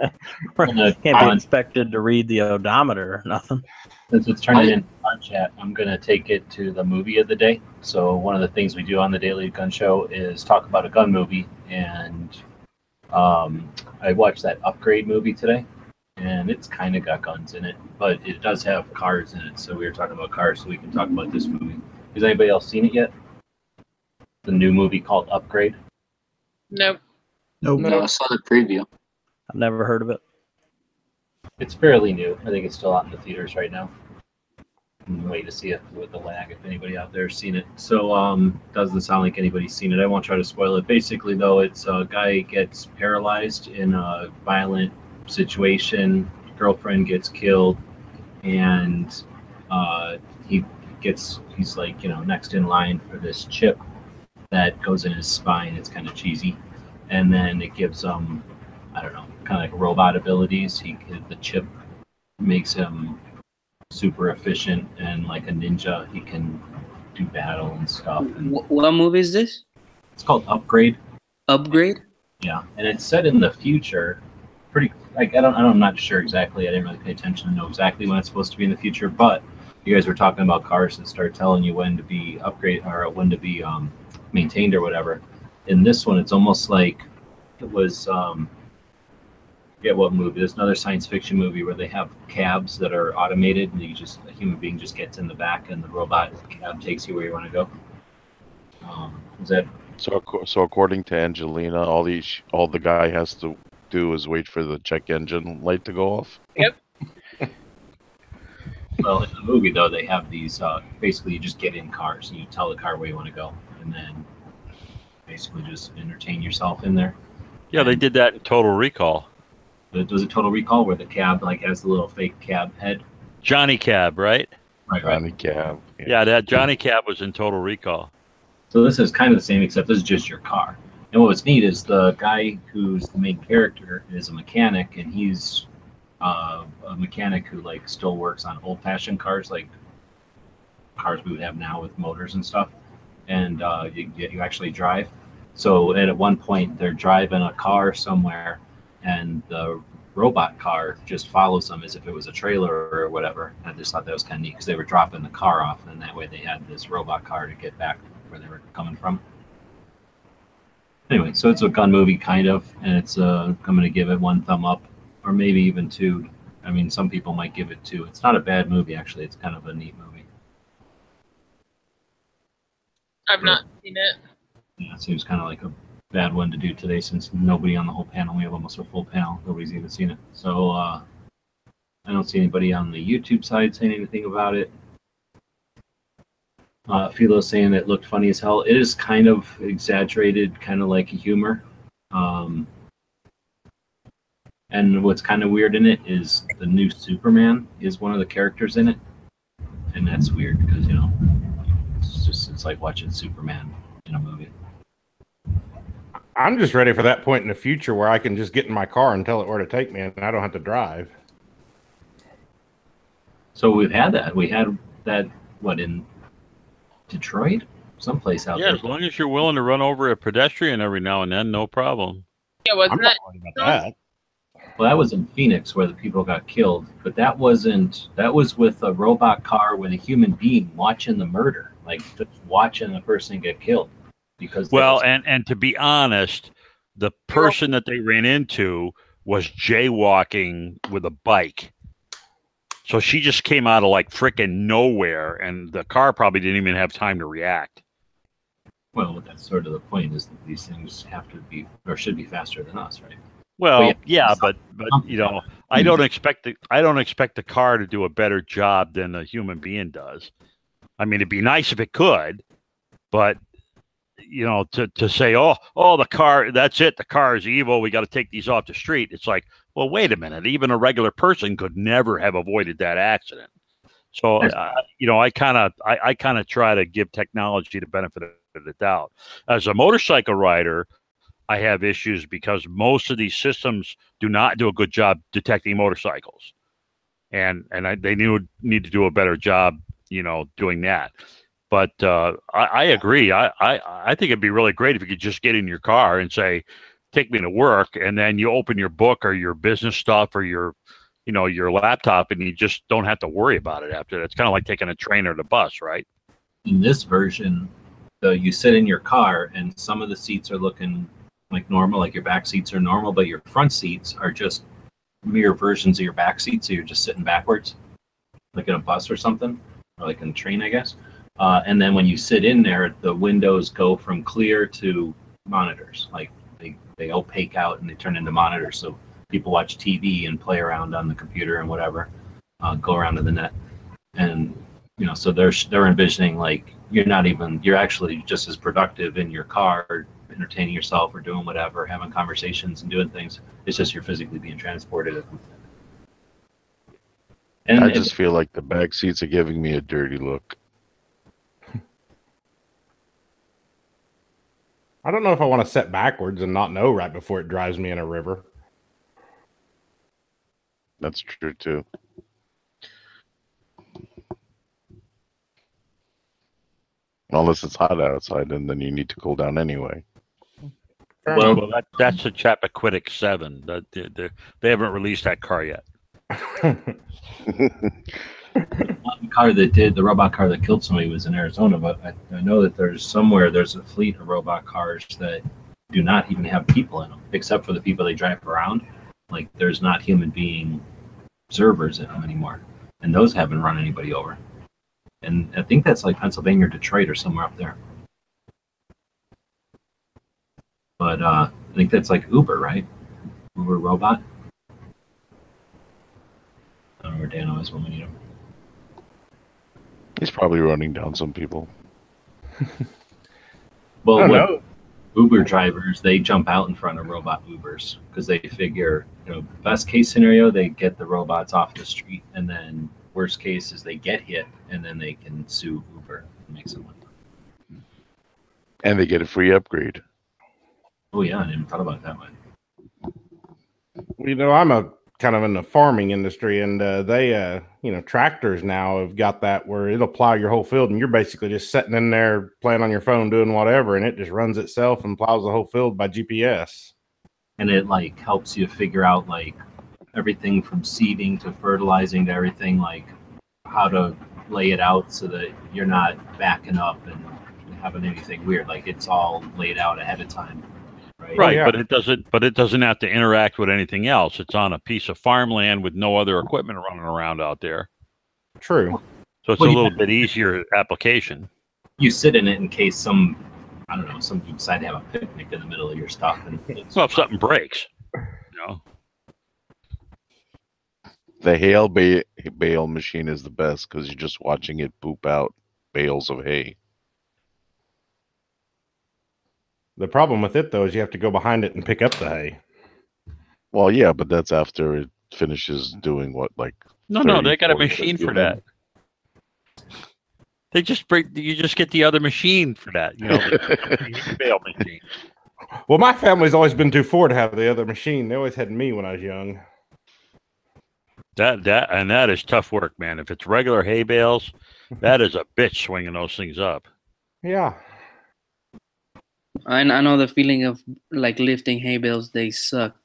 Well, Can't be expected to read the odometer or nothing. Since it's turning into fun chat, I'm gonna take it to the movie of the day. So one of the things we do on the Daily Gun Show is talk about a gun movie, and um, I watched that Upgrade movie today, and it's kind of got guns in it, but it does have cars in it. So we were talking about cars, so we can talk about this movie. Has anybody else seen it yet? The new movie called Upgrade. Nope. Nope. no, I saw the preview. I've never heard of it. It's fairly new. I think it's still out in the theaters right now. I'm waiting to see it with the lag if anybody out there's seen it. So um doesn't sound like anybody's seen it. I won't try to spoil it. Basically though, it's a guy gets paralyzed in a violent situation, girlfriend gets killed, and uh he gets he's like, you know, next in line for this chip that goes in his spine. It's kind of cheesy. And then it gives him I don't know, kind of like robot abilities. He the chip makes him super efficient and like a ninja. He can do battle and stuff. And what movie is this? it's called Upgrade. Upgrade. Yeah, and it's set in the future. Pretty like I don't I don't I'm not sure exactly. I didn't really pay attention to know exactly when it's supposed to be in the future. But you guys were talking about cars that start telling you when to be upgrade or when to be um, maintained or whatever. In this one, it's almost like it was. Um, forget what movie. There's another science fiction movie where they have cabs that are automated, and you just a human being just gets in the back, and the robot cab takes you where you want to go. Um, is that So, so according to Angelina, all the all the guy has to do is wait for the check engine light to go off. Yep. well, in the movie though, they have these. Uh, basically, you just get in cars and you tell the car where you want to go, and then basically just entertain yourself in there. Yeah, they did that in Total Recall. But Does a Total Recall where the cab like has the little fake cab head? Johnny Cab, right? Right, right. Johnny Cab. Yeah, that Johnny Cab was in Total Recall. So this is kind of the same, except this is just your car. And what was neat is the guy who's the main character is a mechanic, and he's uh, a mechanic who like still works on old-fashioned cars, like cars we would have now with motors and stuff. And uh, you, you actually drive. So at one point, they're driving a car somewhere, and the robot car just follows them as if it was a trailer or whatever. I just thought that was kind of neat because they were dropping the car off, and that way they had this robot car to get back where they were coming from. Anyway, so it's a gun movie kind of, and it's uh, I'm going to give it one thumb up, or maybe even two. I mean, some people might give it two. It's not a bad movie actually. It's kind of a neat movie. I've not seen it. Yeah, it seems kind of like a bad one to do today since nobody on the whole panel. We have almost a full panel. Nobody's even seen it. So uh, I don't see anybody on the YouTube side saying anything about it. Uh, Philo saying it looked funny as hell. It is kind of exaggerated, kind of like a humor. Um, and what's kind of weird in it is the new Superman is one of the characters in it, and that's weird because you know it's just it's like watching Superman in a movie. I'm just ready for that point in the future where I can just get in my car and tell it where to take me, and I don't have to drive. So we've had that. We had that what in Detroit, someplace out Yeah, there. Yeah, as long as you're willing to run over a pedestrian every now and then, no problem. Yeah, wasn't I'm that? not worried about that. Well, that was in Phoenix where the people got killed, but that wasn't. That was with a robot car with a human being watching the murder, like just watching the person get killed. Because Well, was- and and to be honest, the person that they ran into was jaywalking with a bike. So she just came out of like frickin' nowhere, and the car probably didn't even have time to react. well, that's sort of the point is that these things have to be or should be faster than us, right? Well, yeah, yeah, but but you know, I don't expect the I don't expect the car to do a better job than a human being does. I mean, it'd be nice if it could, but you know, to to say, oh, oh, the car, that's it, the car is evil. We got to take these off the street. It's like, well, wait a minute. Even a regular person could never have avoided that accident. So, uh, you know, I kind of I, I kind of try to give technology the benefit of the doubt. As a motorcycle rider, I have issues because most of these systems do not do a good job detecting motorcycles, and and I, they need need to do a better job, you know, doing that. But uh, I, I agree. I, I I think it'd be really great if you could just get in your car and say, "Take me to work," and then you open your book or your business stuff or your, you know, your laptop, and you just don't have to worry about it after that. It's kind of like taking a train or the bus, right? In this version, you sit in your car and some of the seats are looking like normal, like your back seats are normal, but your front seats are just mirror versions of your back seats, so you're just sitting backwards, like in a bus or something, or like in a train, I guess. Uh, and then when you sit in there, the windows go from clear to monitors, like they opaque out and they turn into monitors, so people watch TV and play around on the computer and whatever, uh, go around to the net, and you know, so they're they're envisioning like you're not even you're actually just as productive in your car entertaining yourself or doing whatever having conversations and doing things. It's just you're physically being transported. And I just feel like the back seats are giving me a dirty look. I don't know if I want to set backwards and not know right before it drives me in a river. That's true too. Unless it's hot outside, and then you need to cool down anyway. Well- well that, that's a Chappaquiddick Seven. That they, they, they haven't released that car yet. the car that did the robot car that killed somebody was in Arizona, but I, I know that there's somewhere there's a fleet of robot cars that do not even have people in them, except for the people they drive around. Like there's not human being observers in them anymore, and those haven't run anybody over. And I think that's like Pennsylvania or Detroit or somewhere up there. But uh, I think that's like Uber, right? Uber robot. I don't know where Dano is when we need him. He's probably running down some people. Well, I know. Uber drivers they jump out in front of robot Ubers because they figure, you know, best case scenario, they get the robots off the street, and then worst case is they get hit and then they can sue Uber and make some money. And they get a free upgrade. Oh yeah, I didn't thought about that one. You know, I'm a kind of in the farming industry, and uh, they, uh, you know, tractors now have got that where it'll plow your whole field, and you're basically just sitting in there playing on your phone, doing whatever, and it just runs itself and plows the whole field by GPS. And it like helps you figure out like everything from seeding to fertilizing to everything, like how to lay it out so that you're not backing up and having anything weird. Like it's all laid out ahead of time. Right. Right, yeah. but it doesn't. But it doesn't have to interact with anything else. It's on a piece of farmland with no other equipment running around out there, True. so it's Well, a little bit easier application. You sit in it in case some I don't know, some you decide to have a picnic in the middle of your stuff and it's Well, if something breaks, you know. The hail ba- bale machine is the best because you're just watching it poop out bales of hay. The problem with it though is you have to go behind it and pick up the hay. Well, yeah, but that's after it finishes doing what, like No, no, they got a machine for that. They just break. You just get the other machine for that. You know, the bale machine. Well, my family's always been too poor to have the other machine. They always had me when I was young. That that and that is tough work, man. If it's regular hay bales, that is a bitch swinging those things up. Yeah. I, I know the feeling of like lifting hay bales. They suck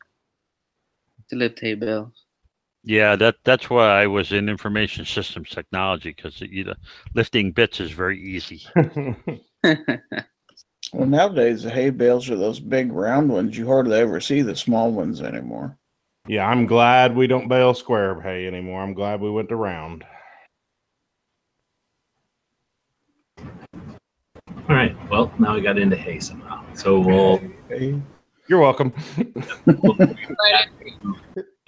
to lift hay bales. Yeah, that that's why I was in information systems technology because lifting bits is very easy. Well, nowadays the hay bales are those big round ones. You hardly ever see the small ones anymore. Yeah, I'm glad we don't bale square hay anymore. I'm glad we went to round. All right. Well, now we got into hay somehow. So we'll Hey, You're welcome.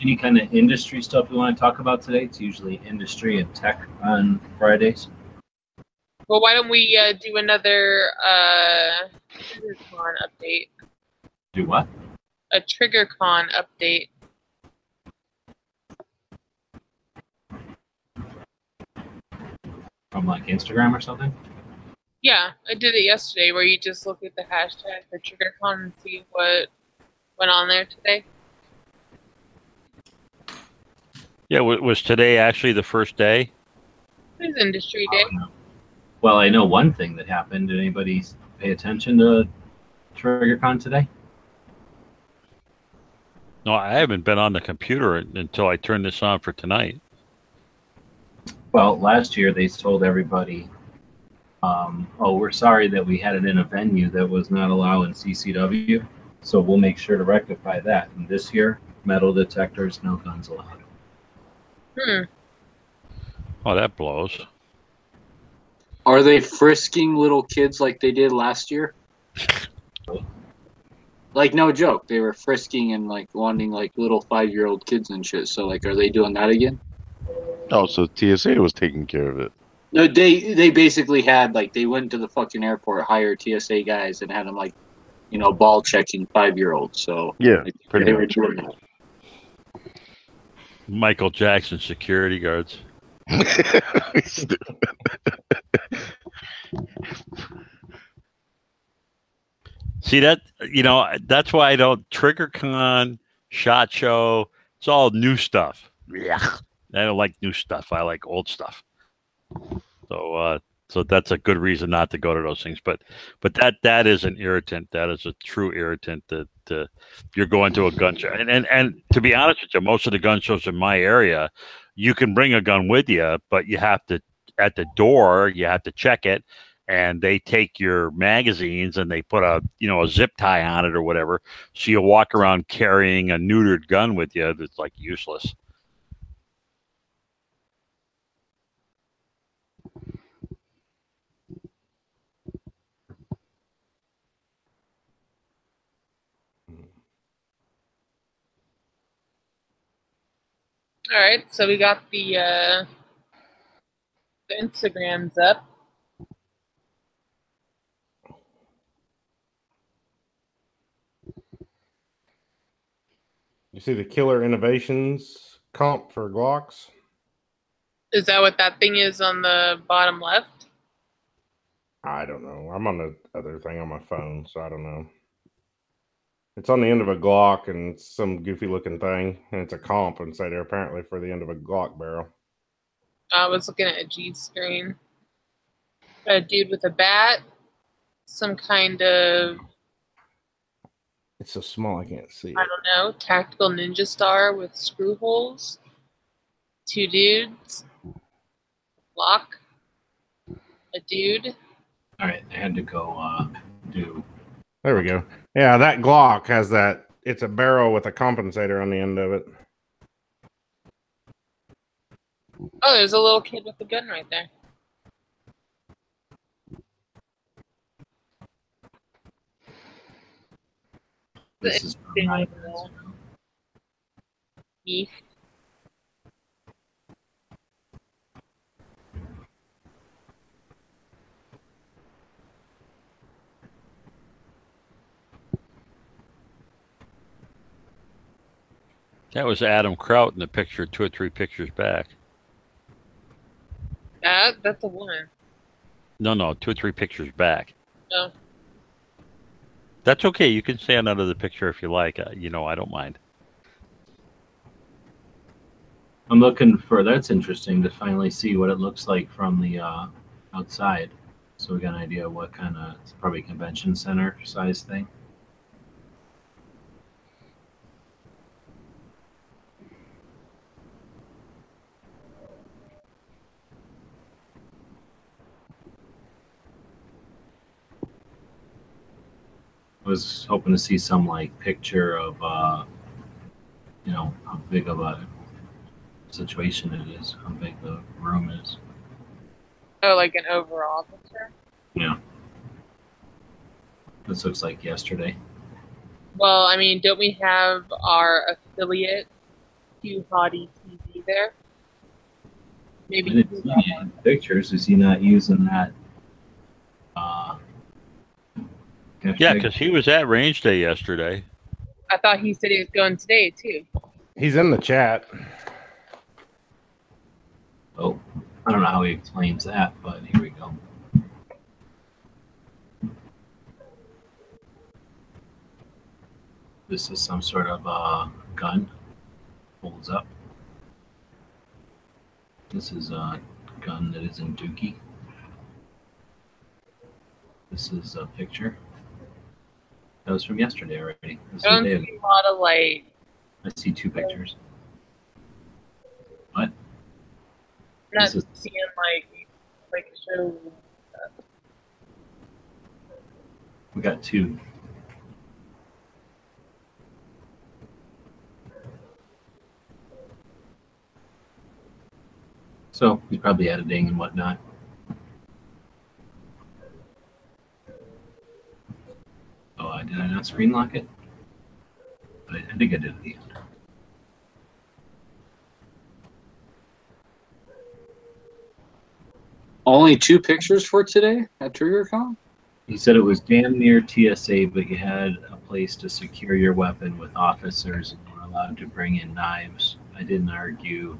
Any kind of industry stuff we want to talk about today. It's usually industry and tech on Fridays. Well, why don't we uh, do another uh, TriggerCon update? Do what? A TriggerCon update. From like Instagram or something? Yeah, I did it yesterday where you just look at the hashtag for TriggerCon and see what went on there today. Yeah, wa- was today actually the first day? It was Industry Day. Um, well, I know one thing that happened. Did anybody pay attention to TriggerCon today? No, I haven't been on the computer until I turned this on for tonight. Well, last year they told everybody, um, "Oh, we're sorry that we had it in a venue that was not allowed in CCW, so we'll make sure to rectify that." And this year, metal detectors, no guns allowed. Hmm. Oh, that blows. Are they frisking little kids like they did last year? Like no joke, they were frisking and like wanting like little five year old kids and shit. So like, are they doing that again? Oh, so TSA was taking care of it. No, they they basically had like they went to the fucking airport, hired TSA guys, and had them like, you know, ball checking five year olds. So Yeah, like, pretty they were much. doing that. Michael Jackson security guards. See that you know that's why I don't TriggerCon, Shot Show. It's all new stuff. Yeah, I don't like new stuff. I like old stuff. So uh, so that's a good reason not to go to those things. But but that that is an irritant. That is a true irritant. That uh, you're going to a gun show, and, and and to be honest with you, most of the gun shows in my area, you can bring a gun with you, but you have to at the door you have to check it and they take your magazines and they put a you know a zip tie on it or whatever so you walk around carrying a neutered gun with you that's like useless All right, so we got the uh, the Instagrams up. You see the Killer Innovations comp for Glocks? Is that what that thing is on the bottom left? I don't know. I'm on the other thing on my phone, so I don't know. It's on the end of a Glock and some goofy looking thing, and it's a comp compensator apparently for the end of a Glock barrel. I was looking at a G screen. A dude with a bat, some kind of It's so small I can't see. I don't know tactical ninja star with screw holes. Two dudes. Lock. A dude. All right, I had to go uh, do. There we go. Yeah, that Glock has that. It's a barrel with a compensator on the end of it. Oh, there's a little kid with a gun right there. This is Interesting my- little beef. That was Adam Kraut in the picture two or three pictures back. That that's a woman. No, no, two or three pictures back. No. That's okay. You can stand under the picture if you like. Uh, you know, I don't mind. I'm looking for. That's interesting to finally see what it looks like from the uh, outside. So we got an idea of what kind of. It's probably convention center size thing. Was hoping to see some like picture of, uh, you know, how big of a situation it is, how big the room is. Oh, like an overall picture. Yeah. This looks like yesterday. Well, I mean, don't we have our affiliate, Q Hottie TV there? I Maybe pictures. Is he not using that? Uh, Yeah, because he was at range day yesterday. I thought he said he was going today too. He's in the chat. Oh, I don't know how he explains that, but here we go. This is some sort of uh, gun. Holds up. This is a gun that is in Dookie. This is a picture. That was from yesterday already. Is don't see a lot of light. I see two pictures. What? I'm not is- seeing like like show. Uh, we got two. So he's probably editing and whatnot. Oh, uh, did I not screen lock it? I, I think I did at the end. Only two pictures for today at TriggerCon? He said it was damn near TSA, but you had a place to secure your weapon with officers and were allowed to bring in knives. I didn't argue,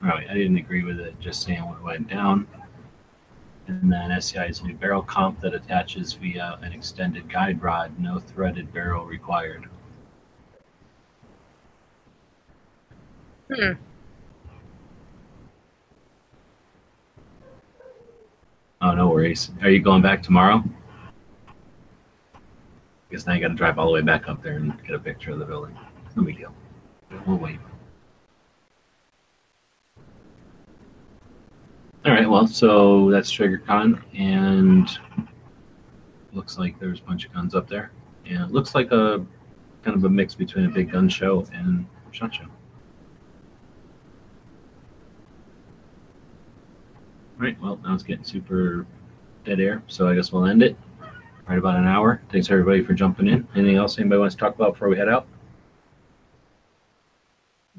right, I didn't agree with it, just saying what went down. And then SCI's new barrel comp that attaches via an extended guide rod, no threaded barrel required. Hmm. Oh, no worries. Are you going back tomorrow? I guess now you got to drive all the way back up there and get a picture of the building. No big deal. We'll wait. All right. Well, so that's TriggerCon, and looks like there's a bunch of guns up there, and it looks like a kind of a mix between a big gun show and shot show. All right. Well, now it's getting super dead air, so I guess we'll end it. Right about an hour. Thanks everybody for jumping in. Anything else anybody wants to talk about before we head out?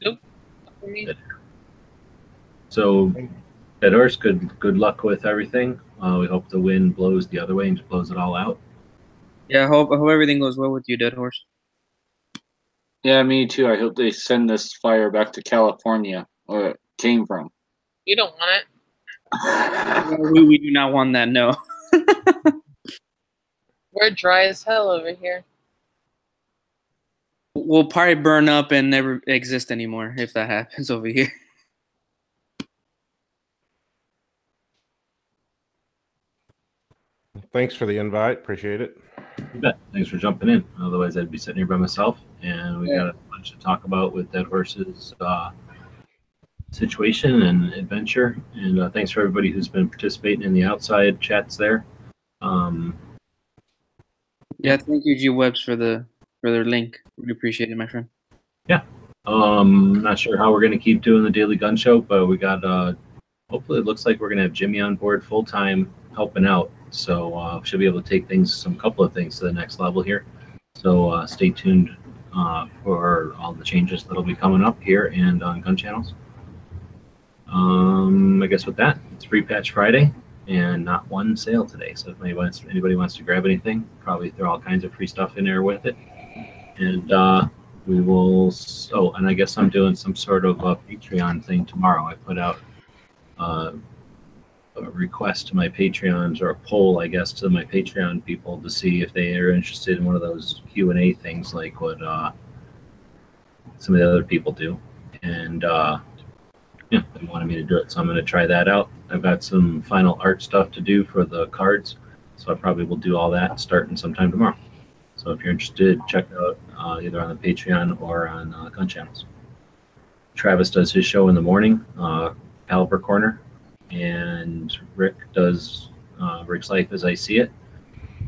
Nope. For me. Good. So, Dead Horse, good good luck with everything. Uh, we hope the wind blows the other way and just blows it all out. Yeah, I hope I hope everything goes well with you, Dead Horse. Yeah, me too. I hope they send this fire back to California, where it came from. You don't want it. we, we do not want that. No. We're dry as hell over here. We'll probably burn up and never exist anymore if that happens over here. Thanks for the invite. Appreciate it. You bet. Thanks for jumping in. Otherwise, I'd be sitting here by myself, and we got a bunch to talk about with Dead Horse's uh, situation and adventure. And uh, thanks for everybody who's been participating in the outside chats there. Um, Yeah, thank you, G Webs, for the for their link. Really appreciate it, my friend. Yeah, um, not sure how we're going to keep doing the daily gun show, but we got. Uh, hopefully, it looks like we're going to have Jimmy on board full time helping out. So uh, should be able to take things, some couple of things to the next level here. So uh, stay tuned uh, for all the changes that'll be coming up here and on gun channels. Um, I guess with that, it's free patch Friday and not one sale today. So if anybody wants, anybody wants to grab anything, probably throw all kinds of free stuff in there with it. And uh, we will. Oh, and I guess I'm doing some sort of a Patreon thing tomorrow. I put out uh, a request to my Patreons or a poll, I guess, to my Patreon people to see if they are interested in one of those Q and A things like what uh, some of the other people do. And uh, yeah, they wanted me to do it, so I'm going to try that out. I've got some final art stuff to do for the cards, so I probably will do all that starting sometime tomorrow. So if you're interested, check out uh, either on the Patreon or on uh, Gun Channels. Travis does his show in the morning, uh, Caliber Corner, and Rick does uh, Rick's Life as I See It.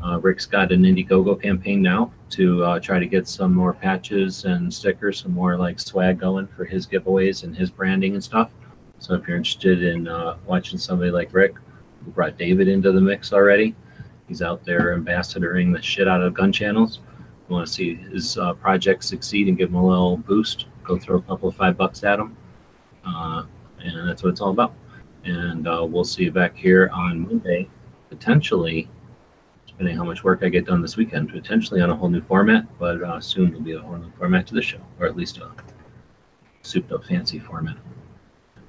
Uh, Rick's got an Indiegogo campaign now to uh, try to get some more patches and stickers, some more like swag going for his giveaways and his branding and stuff. So if you're interested in uh, watching somebody like Rick, who brought David into the mix already, he's out there ambassadoring the shit out of gun channels. You want to see his uh, project succeed and give him a little boost? Go throw a couple of five bucks at him, uh, and that's what it's all about. And uh, we'll see you back here on Monday, potentially, depending how much work I get done this weekend, potentially on a whole new format. But uh, soon there'll be a whole new format to the show, or at least a souped up fancy format.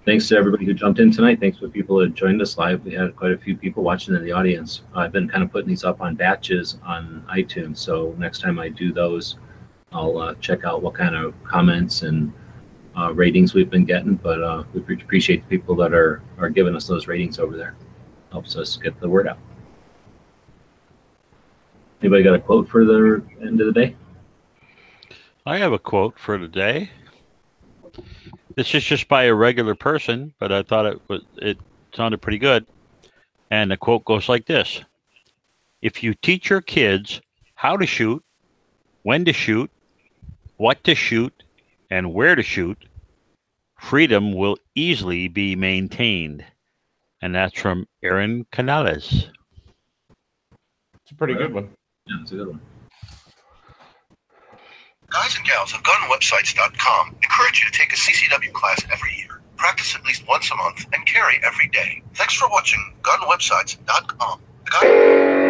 Thanks to everybody who jumped in tonight. Thanks for people who joined us live. We had quite a few people watching in the audience. I've been kind of putting these up on batches on iTunes. So next time I do those, I'll uh, check out what kind of comments and uh, ratings we've been getting. But uh, we appreciate the people that are, are giving us those ratings over there. Helps us get the word out. Anybody got a quote for the end of the day? I have a quote for today. This is just by a regular person, but I thought it was it sounded pretty good. And the quote goes like this: If you teach your kids how to shoot, when to shoot, what to shoot, and where to shoot, freedom will easily be maintained. And that's from Aaron Canales. It's a pretty good one. Yeah, it's a good one. Guys and gals of gunwebsites.com encourage you to take a CCW class every year. Practice at least once a month and carry every day. Thanks for watching gunwebsites.com. The gun-